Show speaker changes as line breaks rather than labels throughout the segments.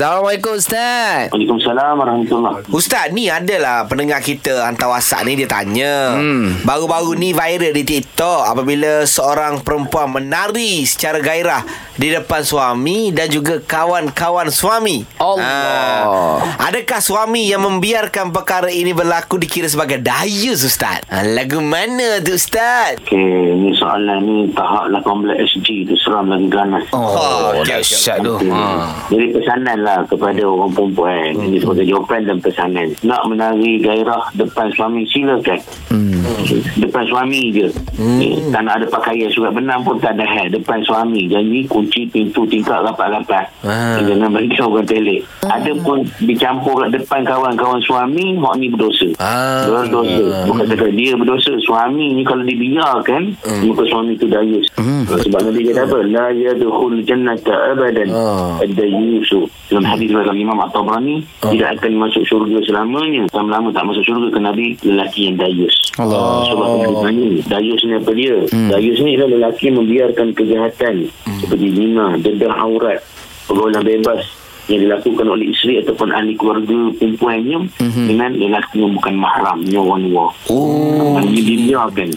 Assalamualaikum Ustaz.
Waalaikumsalam warahmatullahi
Ustaz ni adalah pendengar kita hantar WhatsApp ni dia tanya.
Hmm.
Baru-baru ni viral di TikTok apabila seorang perempuan menari secara gairah di depan suami dan juga kawan-kawan suami.
Allah.
Ah, adakah suami yang membiarkan perkara ini berlaku dikira sebagai dayus Ustaz? Ah, lagu mana tu Ustaz?
Okey, ni soalan ni tahap 18 SG tu seram lagi ganas.
Oh,
okey,
dahsyat tu. Ha.
Jadi pesanan lah kepada orang perempuan hmm. Ini sebagai jawapan dan pesanan Nak menari gairah depan suami silakan hmm. Depan suami je hmm. eh, Tak nak ada pakaian surat benam pun tak ada hal Depan suami Janji kunci pintu tingkap rapat-rapat
Ah.
ah. Jangan bagi orang telik Ada pun dicampur kat depan kawan-kawan suami Hak ni berdosa.
Ah.
Berdosa. Bukan kata dia berdosa Suami ni kalau dibiarkan hmm. Muka suami tu dayus. Hmm. Sebab Nabi kata apa? La yadukhul jannata abadan.
Ah.
ada Yusuf. Dalam hadis dalam Imam At-Tabrani tidak akan masuk syurga selamanya. Lama-lama tak masuk syurga ke Nabi lelaki yang dayus.
Allah.
sebab Nabi tanya? Dayus ni apa dia? Dayus ni adalah lelaki membiarkan kejahatan. Seperti zina dedah aurat pergaulan bebas yang dilakukan oleh isteri ataupun ahli keluarga perempuannya dengan lelaki yang bukan mahramnya orang luar oh. dia dibiarkan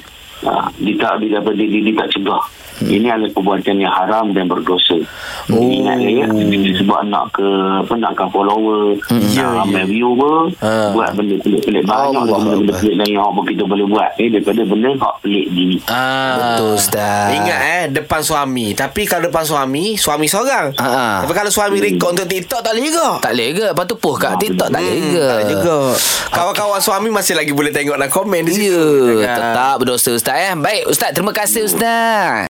ha, dia tak dia, dia, dia, dia tak cegah ini adalah perbuatan yang haram dan berdosa. Oh. Ingat ya, sebab nak ke apa nakkan follower,
Ya,
nak ramai viewer,
Ha.
buat benda pelik-pelik banyak
Allah
benda-benda
Allah.
pelik yang apa kita boleh buat eh daripada benda hak pelik dini.
Ah.
Betul, Ustaz.
Ingat eh Depan suami Tapi kalau depan suami Suami seorang
Ah, ah.
Tapi kalau suami rekod untuk TikTok Tak boleh juga
Tak boleh ke? Lepas tu post kat TikTok tak boleh ke?
Tak boleh juga Kawan-kawan suami Masih lagi boleh tengok dalam komen di situ
Ya,
Ah.
tetap berdosa Ustaz eh. Baik, Ustaz. Terima kasih Ustaz.